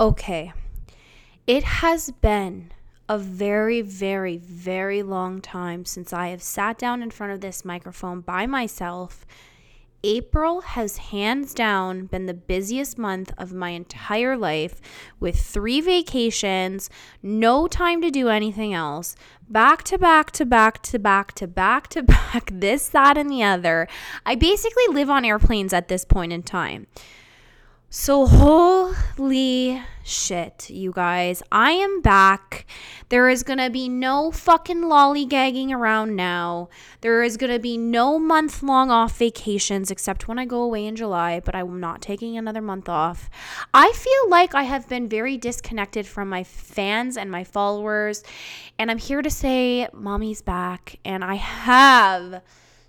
Okay. It has been a very, very, very long time since I have sat down in front of this microphone by myself. April has hands down been the busiest month of my entire life with three vacations, no time to do anything else, back to back to back to back to back to back, this, that, and the other. I basically live on airplanes at this point in time. So, holy shit, you guys. I am back. There is going to be no fucking lollygagging around now. There is going to be no month long off vacations except when I go away in July, but I'm not taking another month off. I feel like I have been very disconnected from my fans and my followers, and I'm here to say, Mommy's back, and I have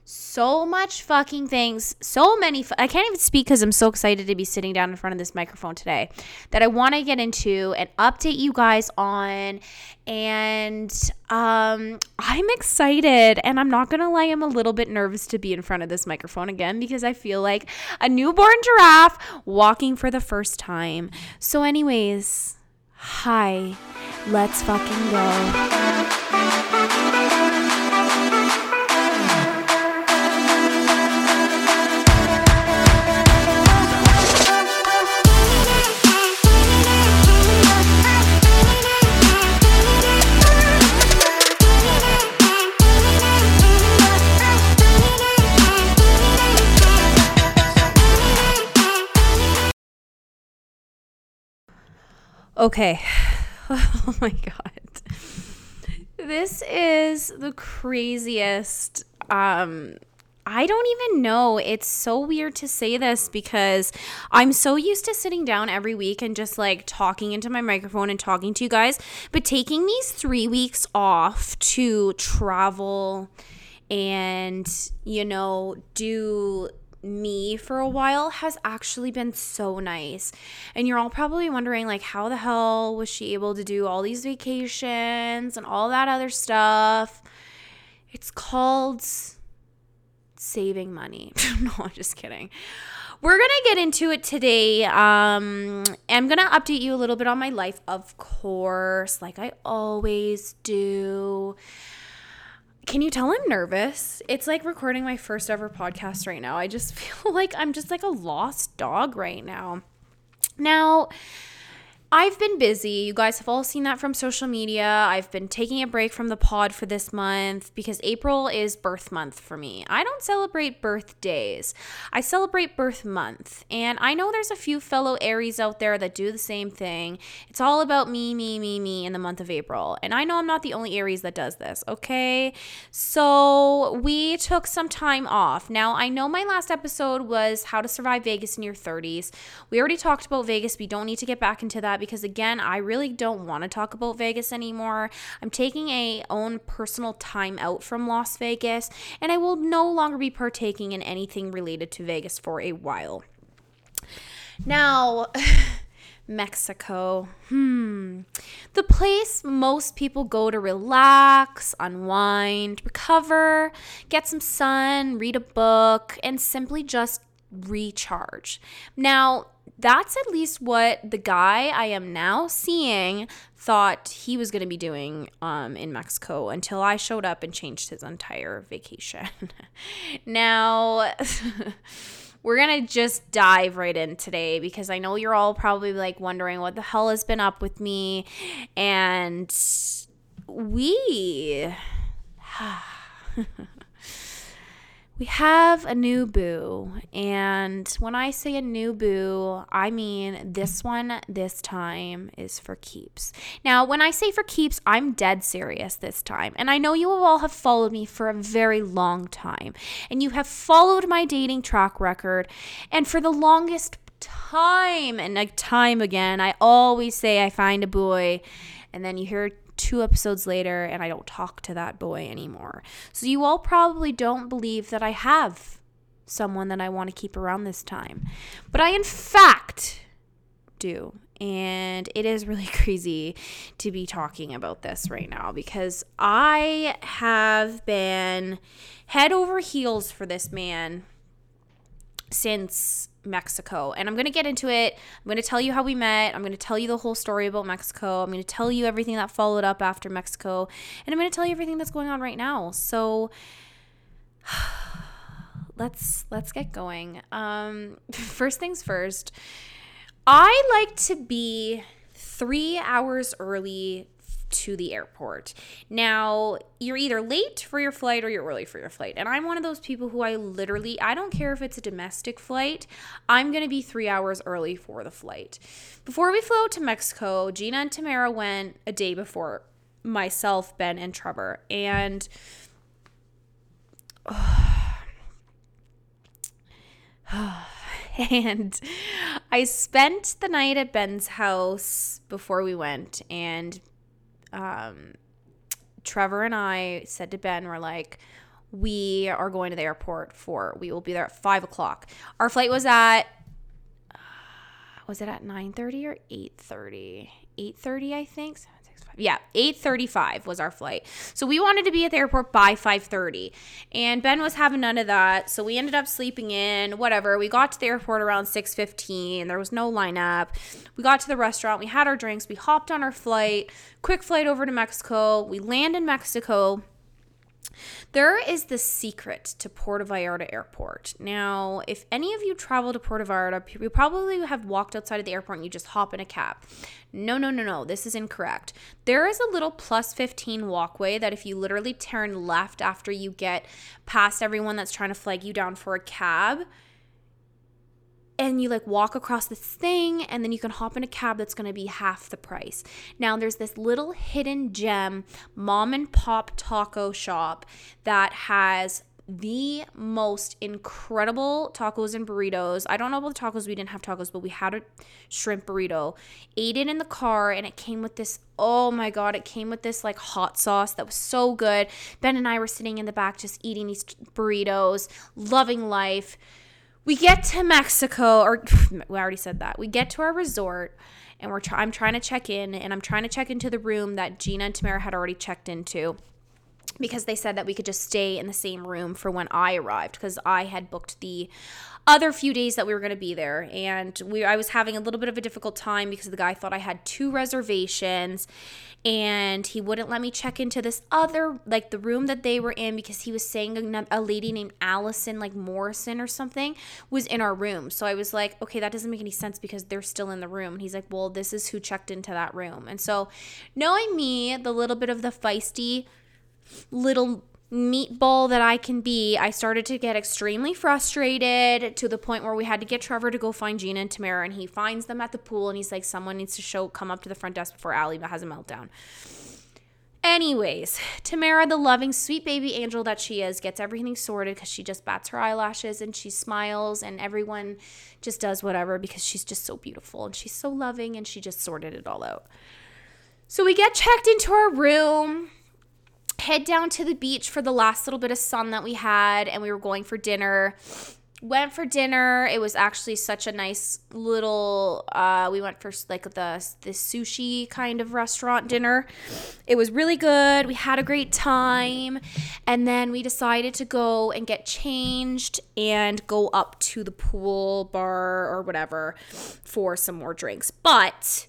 so much fucking things, so many. I can't even speak because I'm so excited to be sitting down in front of this microphone today that I want to get into and update you guys on. And um, I'm excited, and I'm not gonna lie, I'm a little bit nervous to be in front of this microphone again because I feel like a newborn giraffe walking for the first time. So, anyways, hi, let's fucking go. Okay. Oh my god. This is the craziest um I don't even know. It's so weird to say this because I'm so used to sitting down every week and just like talking into my microphone and talking to you guys. But taking these three weeks off to travel and, you know, do me for a while has actually been so nice. And you're all probably wondering like how the hell was she able to do all these vacations and all that other stuff? It's called saving money. no, I'm just kidding. We're going to get into it today. Um, I'm going to update you a little bit on my life, of course, like I always do. Can you tell I'm nervous? It's like recording my first ever podcast right now. I just feel like I'm just like a lost dog right now. Now, I've been busy. You guys have all seen that from social media. I've been taking a break from the pod for this month because April is birth month for me. I don't celebrate birthdays, I celebrate birth month. And I know there's a few fellow Aries out there that do the same thing. It's all about me, me, me, me in the month of April. And I know I'm not the only Aries that does this, okay? So we took some time off. Now, I know my last episode was how to survive Vegas in your 30s. We already talked about Vegas. We don't need to get back into that because again, I really don't want to talk about Vegas anymore. I'm taking a own personal time out from Las Vegas and I will no longer be partaking in anything related to Vegas for a while. Now, Mexico. Hmm. The place most people go to relax, unwind, recover, get some sun, read a book, and simply just recharge. Now, that's at least what the guy I am now seeing thought he was going to be doing um, in Mexico until I showed up and changed his entire vacation. now, we're going to just dive right in today because I know you're all probably like wondering what the hell has been up with me. And we. we have a new boo. And when I say a new boo, I mean this one this time is for keeps. Now, when I say for keeps, I'm dead serious this time. And I know you all have followed me for a very long time. And you have followed my dating track record. And for the longest time and like time again, I always say I find a boy. And then you hear two episodes later and I don't talk to that boy anymore. So you all probably don't believe that I have someone that I want to keep around this time. But I, in fact, do. And it is really crazy to be talking about this right now because I have been head over heels for this man since Mexico. And I'm going to get into it. I'm going to tell you how we met. I'm going to tell you the whole story about Mexico. I'm going to tell you everything that followed up after Mexico. And I'm going to tell you everything that's going on right now. So let's let's get going. Um first things first. I like to be 3 hours early to the airport. Now, you're either late for your flight or you're early for your flight. And I'm one of those people who I literally, I don't care if it's a domestic flight, I'm going to be three hours early for the flight. Before we flew to Mexico, Gina and Tamara went a day before myself, Ben, and Trevor. And. and I spent the night at Ben's house before we went, and um, Trevor and I said to Ben, we're like, we are going to the airport for, we will be there at five o'clock. Our flight was at, uh, was it at 9.30 or 8.30? 8.30, I think yeah 8.35 was our flight. So we wanted to be at the airport by 5.30 and ben was having none of that so we ended up sleeping in whatever. We got to the airport around 6.15 there was no lineup. We got to the restaurant. We had our drinks. We hopped on our flight. Quick flight over to mexico. We land in mexico there is the secret to Puerto Vallarta Airport. Now, if any of you travel to Puerto Vallarta, you probably have walked outside of the airport and you just hop in a cab. No, no, no, no. This is incorrect. There is a little plus 15 walkway that if you literally turn left after you get past everyone that's trying to flag you down for a cab, and you like walk across this thing and then you can hop in a cab that's going to be half the price. Now there's this little hidden gem mom and pop taco shop that has the most incredible tacos and burritos. I don't know about the tacos. We didn't have tacos, but we had a shrimp burrito. Ate it in the car, and it came with this. Oh my god! It came with this like hot sauce that was so good. Ben and I were sitting in the back just eating these burritos, loving life. We get to Mexico, or we already said that. We get to our resort, and we're. I'm trying to check in, and I'm trying to check into the room that Gina and Tamara had already checked into because they said that we could just stay in the same room for when I arrived because I had booked the other few days that we were going to be there and we I was having a little bit of a difficult time because the guy thought I had two reservations and he wouldn't let me check into this other like the room that they were in because he was saying a, a lady named Allison like Morrison or something was in our room. So I was like, okay, that doesn't make any sense because they're still in the room. And he's like, well, this is who checked into that room. And so knowing me, the little bit of the feisty little meatball that I can be, I started to get extremely frustrated to the point where we had to get Trevor to go find Gina and Tamara, and he finds them at the pool, and he's like, "Someone needs to show come up to the front desk before Allie has a meltdown." Anyways, Tamara, the loving, sweet baby angel that she is, gets everything sorted because she just bats her eyelashes and she smiles, and everyone just does whatever because she's just so beautiful and she's so loving, and she just sorted it all out. So we get checked into our room head down to the beach for the last little bit of sun that we had, and we were going for dinner. Went for dinner. It was actually such a nice little. Uh, we went for like the the sushi kind of restaurant dinner. It was really good. We had a great time, and then we decided to go and get changed and go up to the pool bar or whatever for some more drinks. But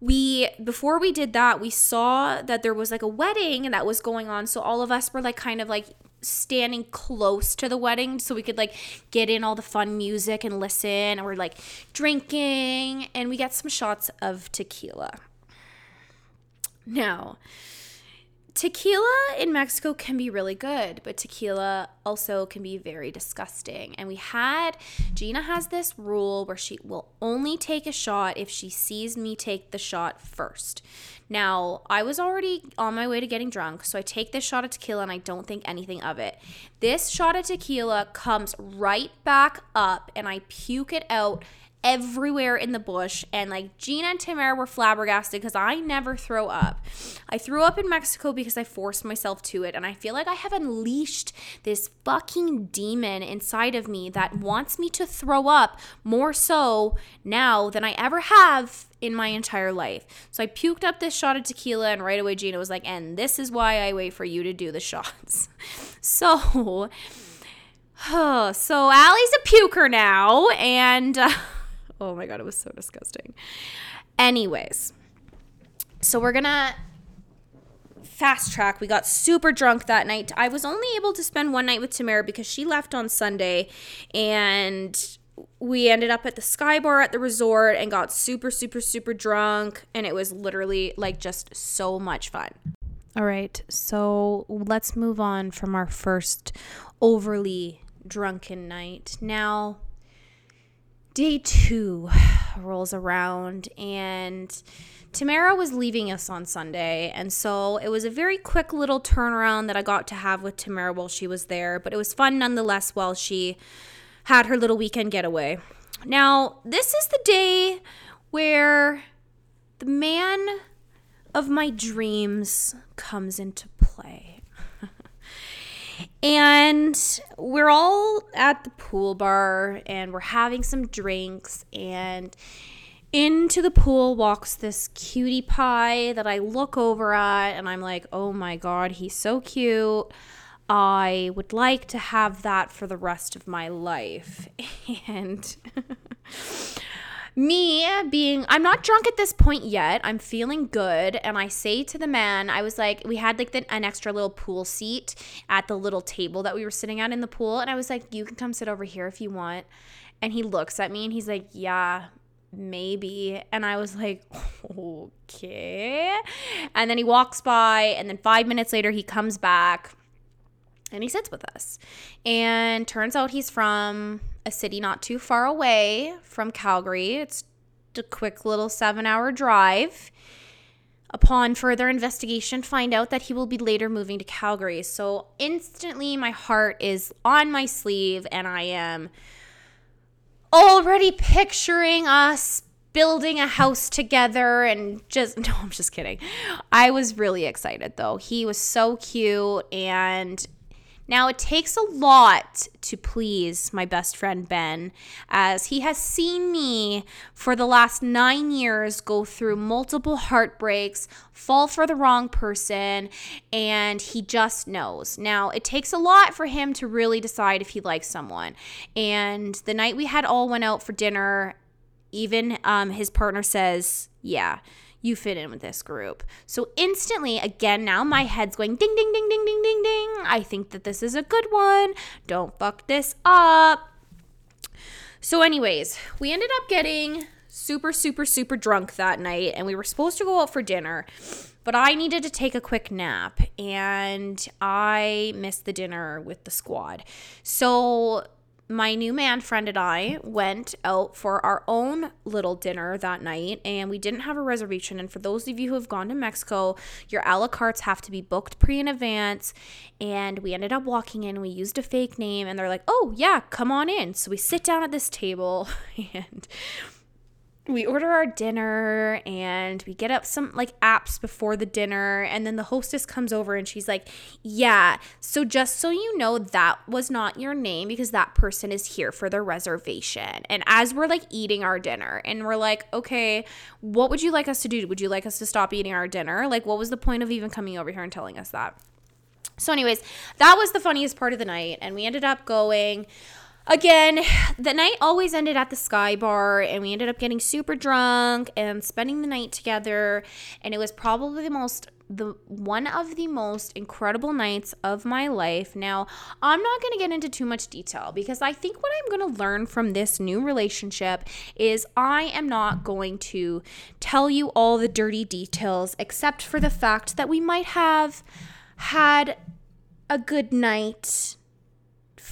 we before we did that we saw that there was like a wedding and that was going on. So all of us were like kind of like standing close to the wedding so we could like get in all the fun music and listen. And we're like drinking and we got some shots of tequila. Now tequila in Mexico can be really good, but tequila also can be very disgusting. And we had, Gina has this rule where she will only take a shot if she sees me take the shot first. Now, I was already on my way to getting drunk, so I take this shot of tequila and I don't think anything of it. This shot of tequila comes right back up and I puke it out everywhere in the bush. And like Gina and Tamara were flabbergasted because I never throw up. I threw up in Mexico because I forced myself to it. And I feel like I have unleashed this fucking demon inside of me that wants me to throw up more so now than I ever have in my entire life. So I puked up this shot of tequila, and right away Gina was like, and this is why I wait for you to do the shots. so so Allie's a puker now, and uh, oh my god, it was so disgusting. Anyways, so we're gonna fast track. We got super drunk that night. I was only able to spend one night with Tamara because she left on Sunday, and we ended up at the Sky Bar at the resort and got super, super, super drunk, and it was literally like just so much fun. All right, so let's move on from our first overly drunken night. Now, day two rolls around, and Tamara was leaving us on Sunday. And so it was a very quick little turnaround that I got to have with Tamara while she was there, but it was fun nonetheless while she had her little weekend getaway. Now, this is the day where the man of my dreams comes into play. And we're all at the pool bar and we're having some drinks and into the pool walks this cutie pie that I look over at and I'm like, "Oh my god, he's so cute." I would like to have that for the rest of my life. And me being I'm not drunk at this point yet. I'm feeling good and I say to the man, I was like we had like the, an extra little pool seat at the little table that we were sitting at in the pool and I was like you can come sit over here if you want. And he looks at me and he's like, "Yeah, maybe." And I was like, "Okay." And then he walks by and then 5 minutes later he comes back and he sits with us. And turns out he's from a city not too far away from Calgary. It's a quick little seven hour drive. Upon further investigation, find out that he will be later moving to Calgary. So instantly, my heart is on my sleeve, and I am already picturing us building a house together and just no i'm just kidding i was really excited though he was so cute and now, it takes a lot to please my best friend Ben, as he has seen me for the last nine years go through multiple heartbreaks, fall for the wrong person, and he just knows. Now, it takes a lot for him to really decide if he likes someone. And the night we had all went out for dinner, even um, his partner says, Yeah you fit in with this group. So instantly, again, now my head's going ding, ding, ding, ding, ding, ding, ding. I think that this is a good one. Don't fuck this up. So, anyways, we ended up getting super, super, super drunk that night, and we were supposed to go out for dinner, but I needed to take a quick nap, and I missed the dinner with the squad. So, my new man friend and I went out for our own little dinner that night, and we didn't have a reservation. And for those of you who have gone to Mexico, your a la cartes have to be booked pre in advance. And we ended up walking in, we used a fake name, and they're like, oh, yeah, come on in. So we sit down at this table, and we order our dinner and we get up some like apps before the dinner and then the hostess comes over and she's like yeah so just so you know that was not your name because that person is here for their reservation. And as we're like eating our dinner and we're like okay what would you like us to do? Would you like us to stop eating our dinner? Like what was the point of even coming over here and telling us that? So anyways that was the funniest part of the night and we ended up going again, the night always ended at the Sky Bar, and we ended up getting super drunk and spending the night together. And it was probably the most the one of the most incredible nights of my life. Now, I'm not going to get into too much detail because I think what I'm going to learn from this new relationship is I am not going to tell you all the dirty details except for the fact that we might have had a good night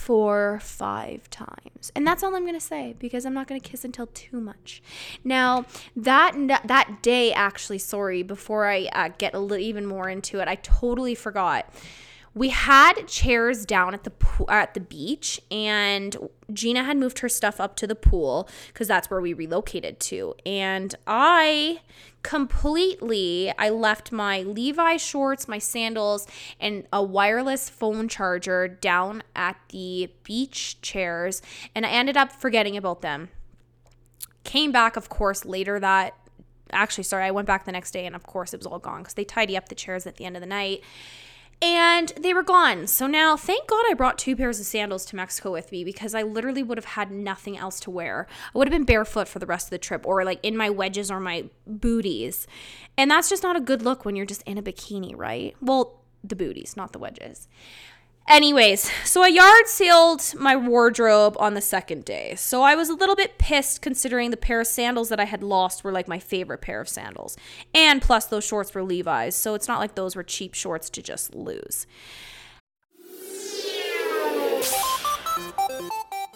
four, five times. And that's all I'm going to say because I'm not going to kiss tell too much. Now, that that day actually, sorry, before I uh, get a little even more into it, I totally forgot we had chairs down at the pool, at the beach and Gina had moved her stuff up to the pool cuz that's where we relocated to and I completely I left my Levi shorts, my sandals and a wireless phone charger down at the beach chairs and I ended up forgetting about them. Came back of course later that actually sorry, I went back the next day and of course it was all gone cuz they tidy up the chairs at the end of the night and they were gone. So now, thank God I brought two pairs of sandals to Mexico with me because I literally would have had nothing else to wear. I would have been barefoot for the rest of the trip or like in my wedges or my booties. And that's just not a good look when you're just in a bikini, right? Well, the booties, not the wedges. Anyways, so I yard sealed my wardrobe on the second day. So I was a little bit pissed considering the pair of sandals that I had lost were like my favorite pair of sandals. And plus, those shorts were Levi's. So it's not like those were cheap shorts to just lose.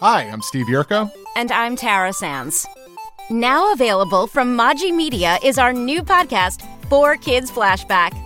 Hi, I'm Steve Yurko. And I'm Tara Sands. Now available from Maji Media is our new podcast, Four Kids Flashback.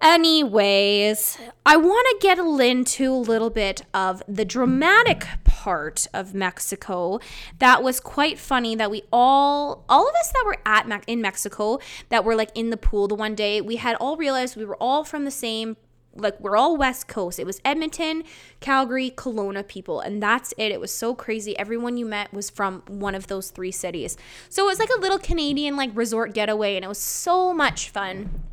Anyways, I want to get into a little bit of the dramatic part of Mexico that was quite funny that we all all of us that were at Me- in Mexico that were like in the pool the one day, we had all realized we were all from the same like we're all west coast. It was edmonton calgary kelowna people and that's it. It was so crazy. Everyone you met was from one of those three cities. So it was like a little canadian like resort getaway and it was so much fun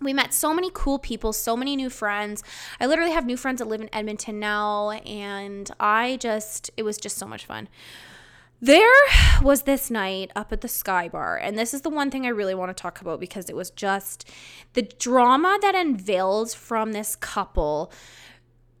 we met so many cool people, so many new friends. I literally have new friends that live in Edmonton now, and I just, it was just so much fun. There was this night up at the Sky Bar, and this is the one thing I really want to talk about because it was just the drama that unveiled from this couple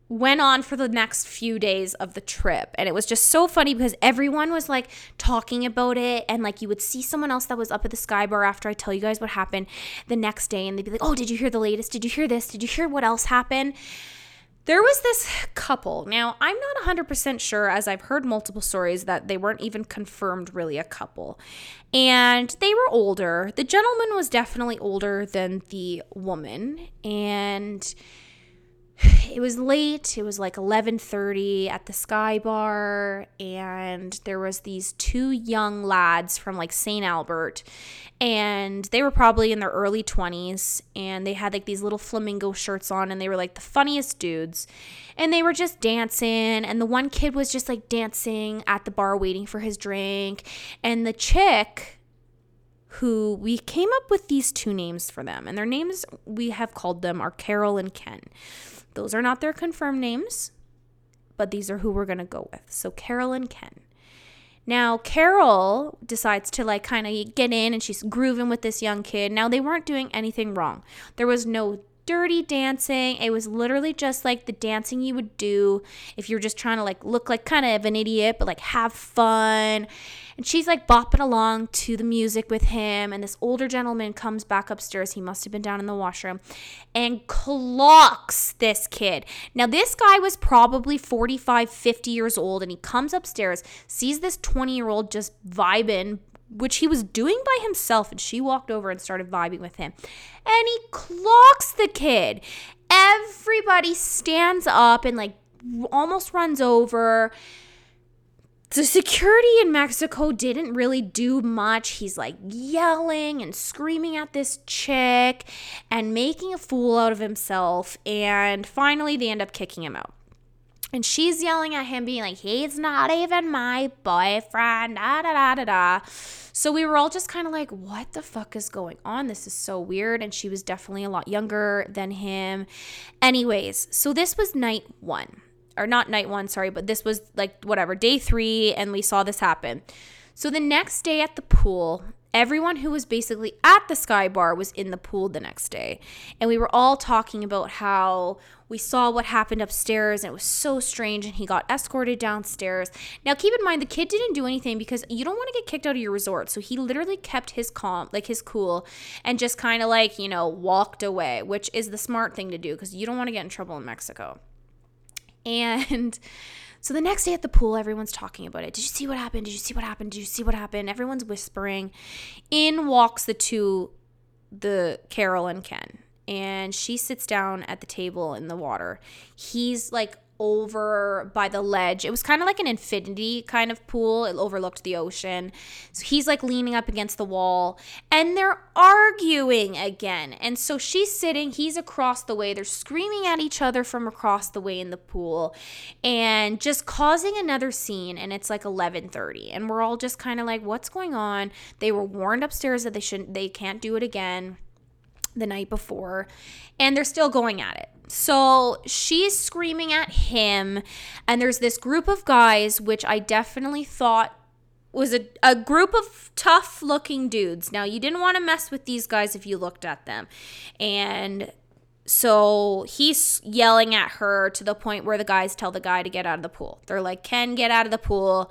went on for the next few days of the trip. And it was just so funny because everyone was like talking about it. And like you would see someone else that was up at the sky bar after i tell you guys what happened the next day. And they'd be like oh did you hear the latest? Did you hear this? Did you hear what else happened? There was this couple. Now i'm not 100% sure as i've heard multiple stories that they weren't even confirmed really a couple. And they were older. The gentleman was definitely older than the woman. And it was late. It was like 11:30 at the sky bar and there was these two young lads from like St. Albert and they were probably in their early 20s and they had like these little flamingo shirts on and they were like the funniest dudes. And they were just dancing and the one kid was just like dancing at the bar waiting for his drink. And the chick who we came up with these two names for them and their names we have called them are Carol and Ken those are not their confirmed names, but these are who we're going to go with. So Carol and Ken. Now, Carol decides to like kind of get in and she's grooving with this young kid. Now, they weren't doing anything wrong. There was no dirty dancing. It was literally just like the dancing you would do if you're just trying to like look like kind of an idiot, but like have fun. And she's like bopping along to the music with him. And this older gentleman comes back upstairs. He must have been down in the washroom and clocks this kid. Now, this guy was probably 45, 50 years old. And he comes upstairs, sees this 20 year old just vibing, which he was doing by himself. And she walked over and started vibing with him. And he clocks the kid. Everybody stands up and like almost runs over. The security in Mexico didn't really do much. He's like yelling and screaming at this chick and making a fool out of himself. And finally, they end up kicking him out. And she's yelling at him, being like, he's not even my boyfriend, da da da da da. So we were all just kind of like, what the fuck is going on? This is so weird. And she was definitely a lot younger than him. Anyways, so this was night one, or not night one, sorry, but this was like whatever, day three, and we saw this happen. So the next day at the pool, everyone who was basically at the Sky Bar was in the pool the next day. And we were all talking about how we saw what happened upstairs and it was so strange and he got escorted downstairs. Now keep in mind the kid didn't do anything because you don't want to get kicked out of your resort. So he literally kept his calm, like his cool and just kind of like, you know, walked away, which is the smart thing to do because you don't want to get in trouble in Mexico. And so the next day at the pool, everyone's talking about it. Did you see what happened? Did you see what happened? Did you see what happened? Everyone's whispering. In walks the two, the Carol and Ken. And she sits down at the table in the water. He's like over by the ledge. It was kind of like an infinity kind of pool. It overlooked the ocean. So he's like leaning up against the wall and they're arguing again. And so she's sitting, he's across the way. They're screaming at each other from across the way in the pool and just causing another scene and it's like 11:30 and we're all just kind of like what's going on? They were warned upstairs that they shouldn't they can't do it again the night before and they're still going at it. So she's screaming at him, and there's this group of guys, which I definitely thought was a, a group of tough looking dudes. Now, you didn't want to mess with these guys if you looked at them. And so he's yelling at her to the point where the guys tell the guy to get out of the pool. They're like, Ken, get out of the pool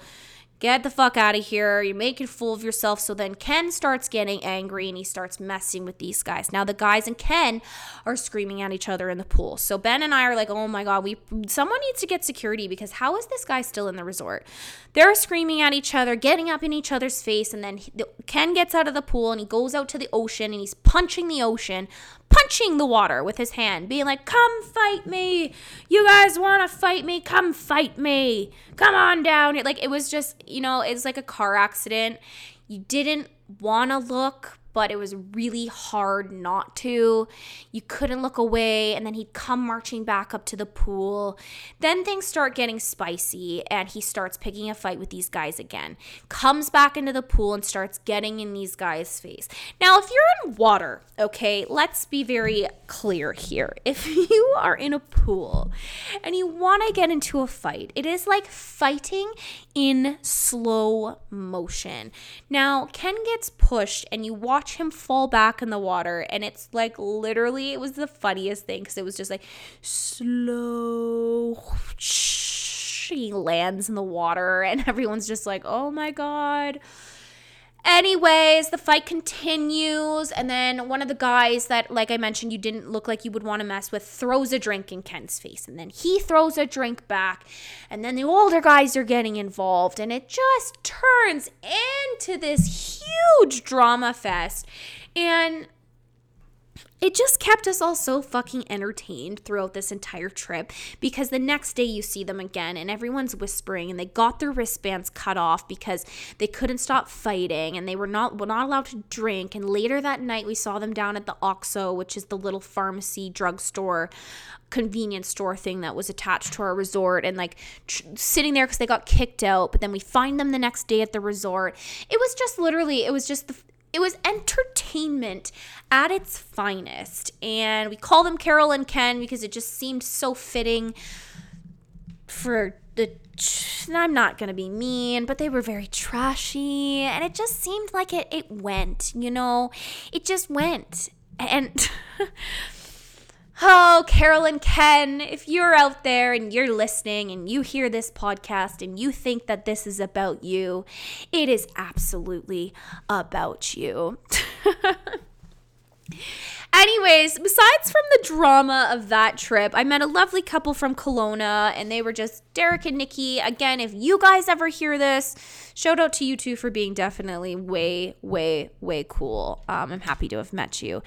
get the fuck out of here. You're making a fool of yourself. So then Ken starts getting angry and he starts messing with these guys. Now the guys and Ken are screaming at each other in the pool. So Ben and I are like, oh my God, we someone needs to get security because how is this guy still in the resort? They're screaming at each other, getting up in each other's face. And then he, Ken gets out of the pool and he goes out to the ocean and he's punching the ocean, punching the water with his hand, being like, Come fight me. You guys want to fight me? Come fight me. Come on down. Like, it was just, you know, it's like a car accident. You didn't want to look, but it was really hard not to. You couldn't look away, and then he'd come marching back up to the pool. Then things start getting spicy, and he starts picking a fight with these guys again. Comes back into the pool and starts getting in these guys' face. Now, if you're in water, okay, let's be very clear here. If you are in a pool and you want to get into a fight, it is like fighting in slow motion. Now, Ken gets pushed, and you watch watch him fall back in the water and it's like literally it was the funniest thing because it was just like slow he lands in the water and everyone's just like oh my god Anyways, the fight continues, and then one of the guys that, like I mentioned, you didn't look like you would want to mess with throws a drink in Ken's face, and then he throws a drink back, and then the older guys are getting involved, and it just turns into this huge drama fest. And it just kept us all so fucking entertained throughout this entire trip because the next day you see them again and everyone's whispering and they got their wristbands cut off because they couldn't stop fighting and they were not were not allowed to drink. And later that night we saw them down at the OXXO which is the little pharmacy drugstore convenience store thing that was attached to our resort and like tr- sitting there because they got kicked out. But then we find them the next day at the resort. It was just literally it was just the it was entertainment at its finest. And we call them Carol and Ken because it just seemed so fitting for the. I'm not going to be mean, but they were very trashy. And it just seemed like it, it went, you know? It just went. And. Oh, Carol and Ken, if you're out there and you're listening and you hear this podcast and you think that this is about you, it is absolutely about you. Anyways, besides from the drama of that trip, I met a lovely couple from Kelowna and they were just Derek and Nikki. Again, if you guys ever hear this, shout out to you two for being definitely way, way, way cool. Um, I'm happy to have met you.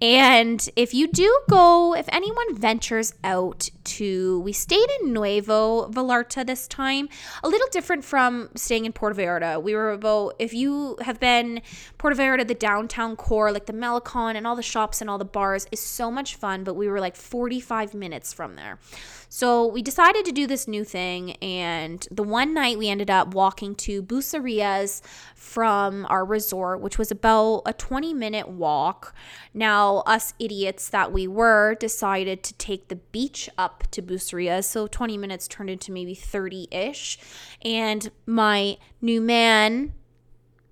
And if you do go, if anyone ventures out to, we stayed in Nuevo Vallarta this time, a little different from staying in Puerto Vallarta. We were about, if you have been Puerto Vallarta, the downtown core, like the Malecon and all the shops and all the bars is so much fun, but we were like 45 minutes from there. So we decided to do this new thing. And the one night we ended up walking to Bucerias from our resort, which was about a 20 minute walk. Now, us idiots that we were decided to take the beach up to Bucerias. So 20 minutes turned into maybe 30 ish. And my new man,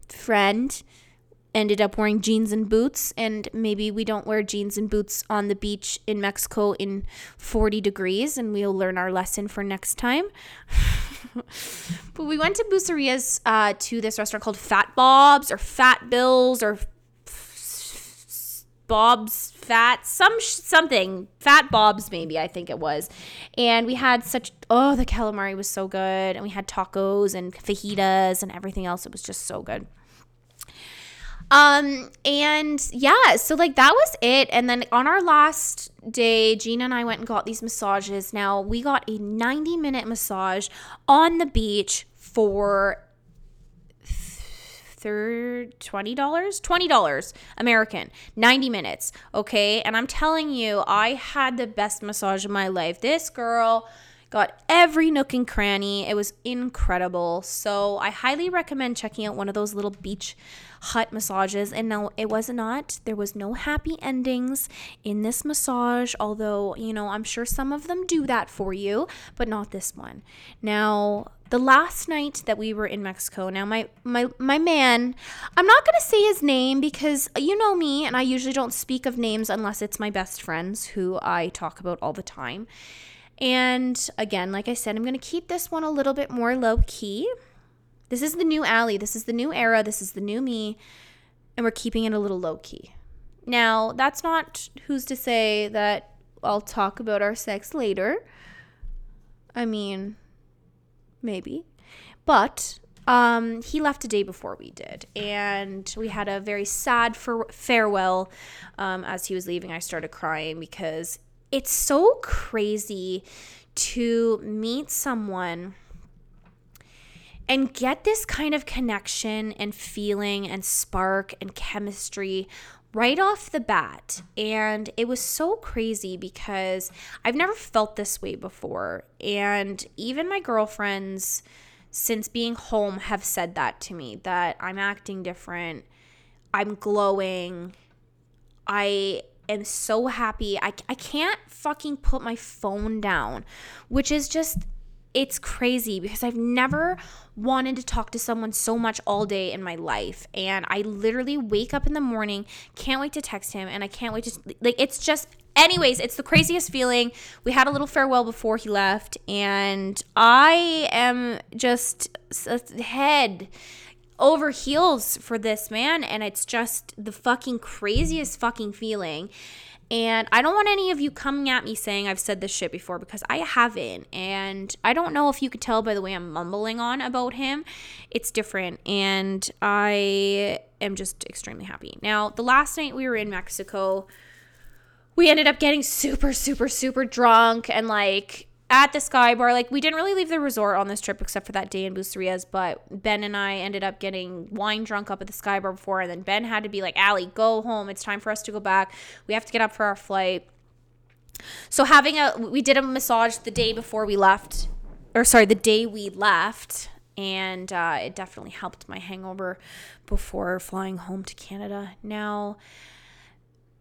friend, ended up wearing jeans and boots and maybe we don't wear jeans and boots on the beach in Mexico in 40 degrees and we'll learn our lesson for next time. but we went to Bucerias uh, to this restaurant called Fat Bob's or Fat Bills or Bob's Fat some something Fat Bob's maybe I think it was, and we had such oh the calamari was so good, and we had tacos and fajitas and everything else. It was just so good. Um, and yeah, so like that was it. And then on our last day, Gina and I went and got these massages. Now we got a 90 minute massage on the beach for third twenty dollars twenty dollars american 90 minutes okay and i'm telling you i had the best massage of my life this girl got every nook and cranny it was incredible so i highly recommend checking out one of those little beach hut massages. And no, it was not, there was no happy endings in this massage, although, you know, I'm sure some of them do that for you, but not this one. Now, the last night that we were in Mexico, now my my my man, I'm not going to say his name because you know me and I usually don't speak of names unless it's my best friends who I talk about all the time. And again, like I said, I'm going to keep this one a little bit more low key this is the new Allie. This is the new era. This is the new me. And we're keeping it a little low key. Now, that's not who's to say that I'll talk about our sex later. I mean, maybe. But um, he left a day before we did. And we had a very sad for- farewell. Um, as he was leaving, I started crying because it's so crazy to meet someone and get this kind of connection and feeling and spark and chemistry right off the bat. And it was so crazy because I've never felt this way before. And even my girlfriends, since being home, have said that to me that I'm acting different, I'm glowing, I am so happy. I, I can't fucking put my phone down, which is just it's crazy because I've never wanted to talk to someone so much all day in my life. And I literally wake up in the morning, can't wait to text him, and I can't wait to, like, it's just, anyways, it's the craziest feeling. We had a little farewell before he left, and I am just head over heels for this man, and it's just the fucking craziest fucking feeling. And I don't want any of you coming at me saying I've said this shit before because I haven't. And I don't know if you could tell by the way I'm mumbling on about him. It's different. And I am just extremely happy. Now, the last night we were in Mexico, we ended up getting super, super, super drunk and like at the Sky Bar. Like we didn't really leave the resort on this trip except for that day in Bucerias, but Ben and I ended up getting wine drunk up at the Sky Bar before, and then Ben had to be like, "Allie, go home. It's time for us to go back. We have to get up for our flight." So having a we did a massage the day before we left, or sorry, the day we left, and uh, it definitely helped my hangover before flying home to Canada. Now,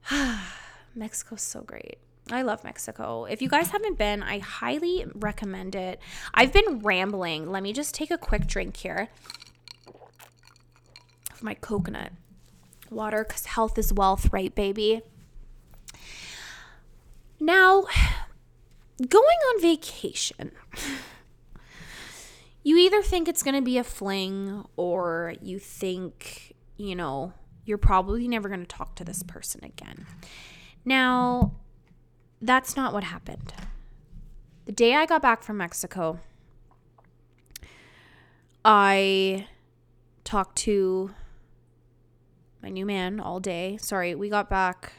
Mexico's so great. I love Mexico. If you guys haven't been, I highly recommend it. I've been rambling. Let me just take a quick drink here of my coconut water because health is wealth, right, baby? Now, going on vacation, you either think it's going to be a fling or you think, you know, you're probably never going to talk to this person again. Now, that's not what happened. The day I got back from Mexico, I talked to my new man all day. Sorry, we got back.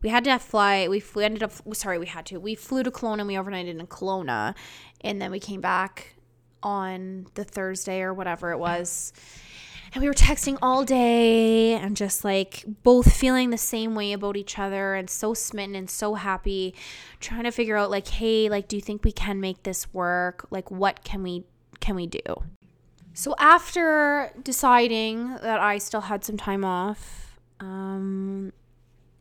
We had to fly. We, ended up. Sorry, we had to. We flew to Kelowna. And we overnighted in Kelowna, and then we came back on the Thursday or whatever it was and we were texting all day and just like both feeling the same way about each other and so smitten and so happy trying to figure out like hey like do you think we can make this work? Like what can we can we do? So after deciding that i still had some time off um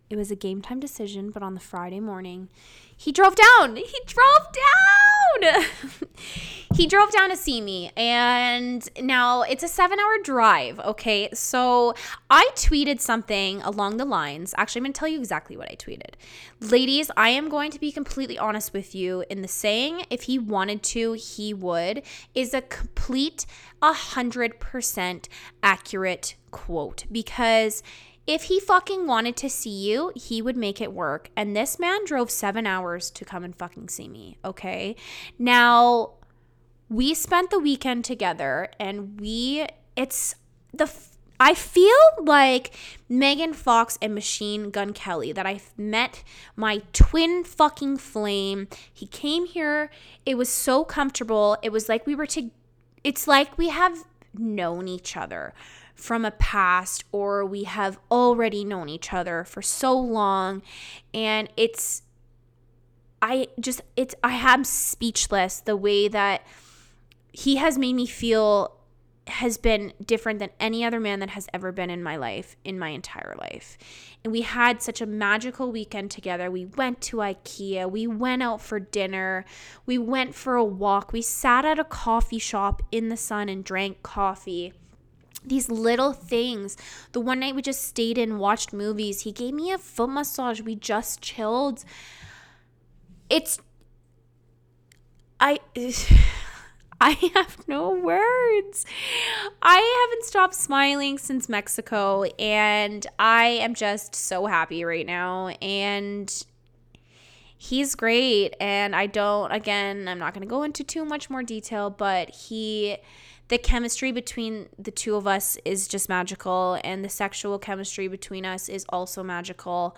it was a game time decision but on the friday morning he drove down he drove down he drove down to see me, and now it's a seven hour drive. Okay, so I tweeted something along the lines. Actually, I'm going to tell you exactly what I tweeted. Ladies, I am going to be completely honest with you in the saying, if he wanted to, he would, is a complete 100% accurate quote because if he fucking wanted to see you, he would make it work. And this man drove seven hours to come and fucking see me, okay? Now, we spent the weekend together and we, it's the, I feel like Megan Fox and Machine Gun Kelly that I met my twin fucking flame. He came here. It was so comfortable. It was like we were to, it's like we have known each other from a past or we have already known each other for so long. And it's I just it's I am speechless the way that he has made me feel has been different than any other man that has ever been in my life in my entire life. And we had such a magical weekend together. We went to IKEA, we went out for dinner, we went for a walk, we sat at a coffee shop in the sun and drank coffee these little things. The one night we just stayed in, watched movies. He gave me a foot massage. We just chilled. It's I I have no words. I haven't stopped smiling since Mexico and I am just so happy right now and he's great and I don't again, I'm not going to go into too much more detail, but he the chemistry between the two of us is just magical and the sexual chemistry between us is also magical.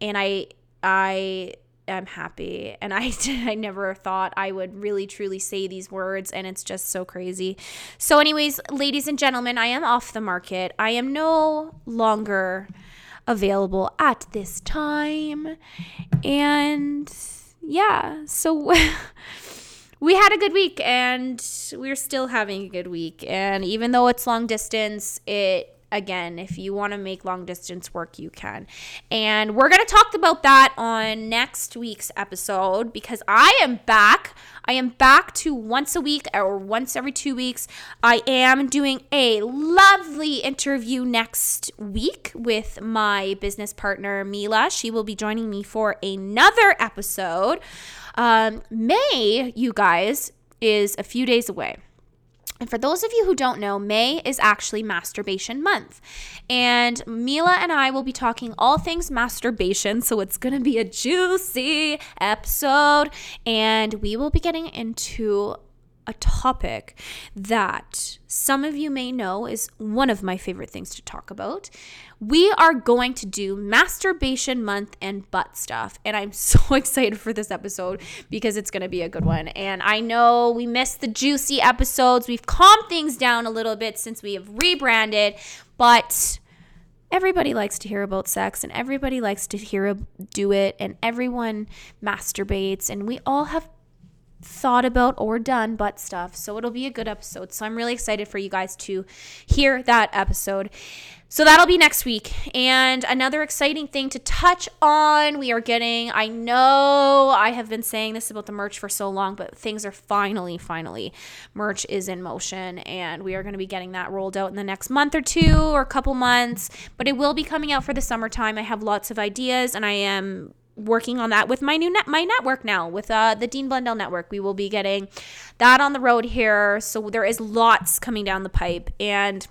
And i i am happy. And i i never thought i would really truly say these words and it's just so crazy. So anyways ladies and gentlemen i am off the market. I am no longer available at this time. And yeah so we had a good week and we're still having a good week. And even though it's long distance, it again, if you want to make long distance work, you can. And we're going to talk about that on next week's episode because I am back. I am back to once a week or once every two weeks. I am doing a lovely interview next week with my business partner, Mila. She will be joining me for another episode. Um, May, you guys, is a few days away. And for those of you who don't know, May is actually masturbation month. And Mila and I will be talking all things masturbation. So it's going to be a juicy episode. And we will be getting into a topic that some of you may know is one of my favorite things to talk about. We are going to do masturbation month and butt stuff. And I'm so excited for this episode because it's going to be a good one. And I know we missed the juicy episodes. We've calmed things down a little bit since we have rebranded, but everybody likes to hear about sex and everybody likes to hear do it and everyone masturbates and we all have thought about or done butt stuff. So it'll be a good episode. So I'm really excited for you guys to hear that episode. So that'll be next week. And another exciting thing to touch on we are getting, I know I have been saying this about the merch for so long, but things are finally, finally, merch is in motion. And we are going to be getting that rolled out in the next month or two or a couple months. But it will be coming out for the summertime. I have lots of ideas and I am working on that with my new net my network now with uh, the Dean Blundell network. We will be getting that on the road here. So there is lots coming down the pipe and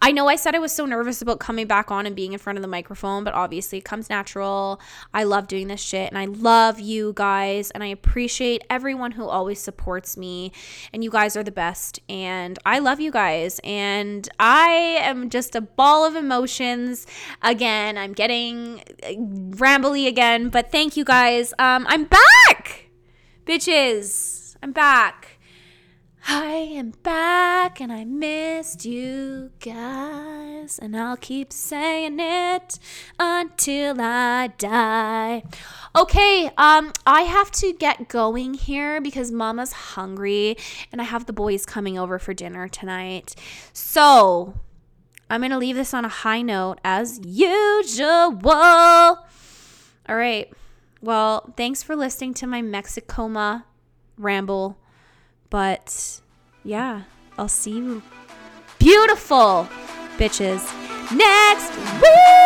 I know I said I was so nervous about coming back on and being in front of the microphone, but obviously it comes natural. I love doing this shit and I love you guys and I appreciate everyone who always supports me. And you guys are the best. And I love you guys. And I am just a ball of emotions. Again, I'm getting uh, rambly again, but thank you guys. Um, I'm back, bitches. I'm back. I am back and I missed you guys, and I'll keep saying it until I die. Okay, um, I have to get going here because Mama's hungry, and I have the boys coming over for dinner tonight. So I'm gonna leave this on a high note as usual. All right. Well, thanks for listening to my Mexicoma ramble. But yeah, I'll see you. Beautiful. Bitches. Next. Week.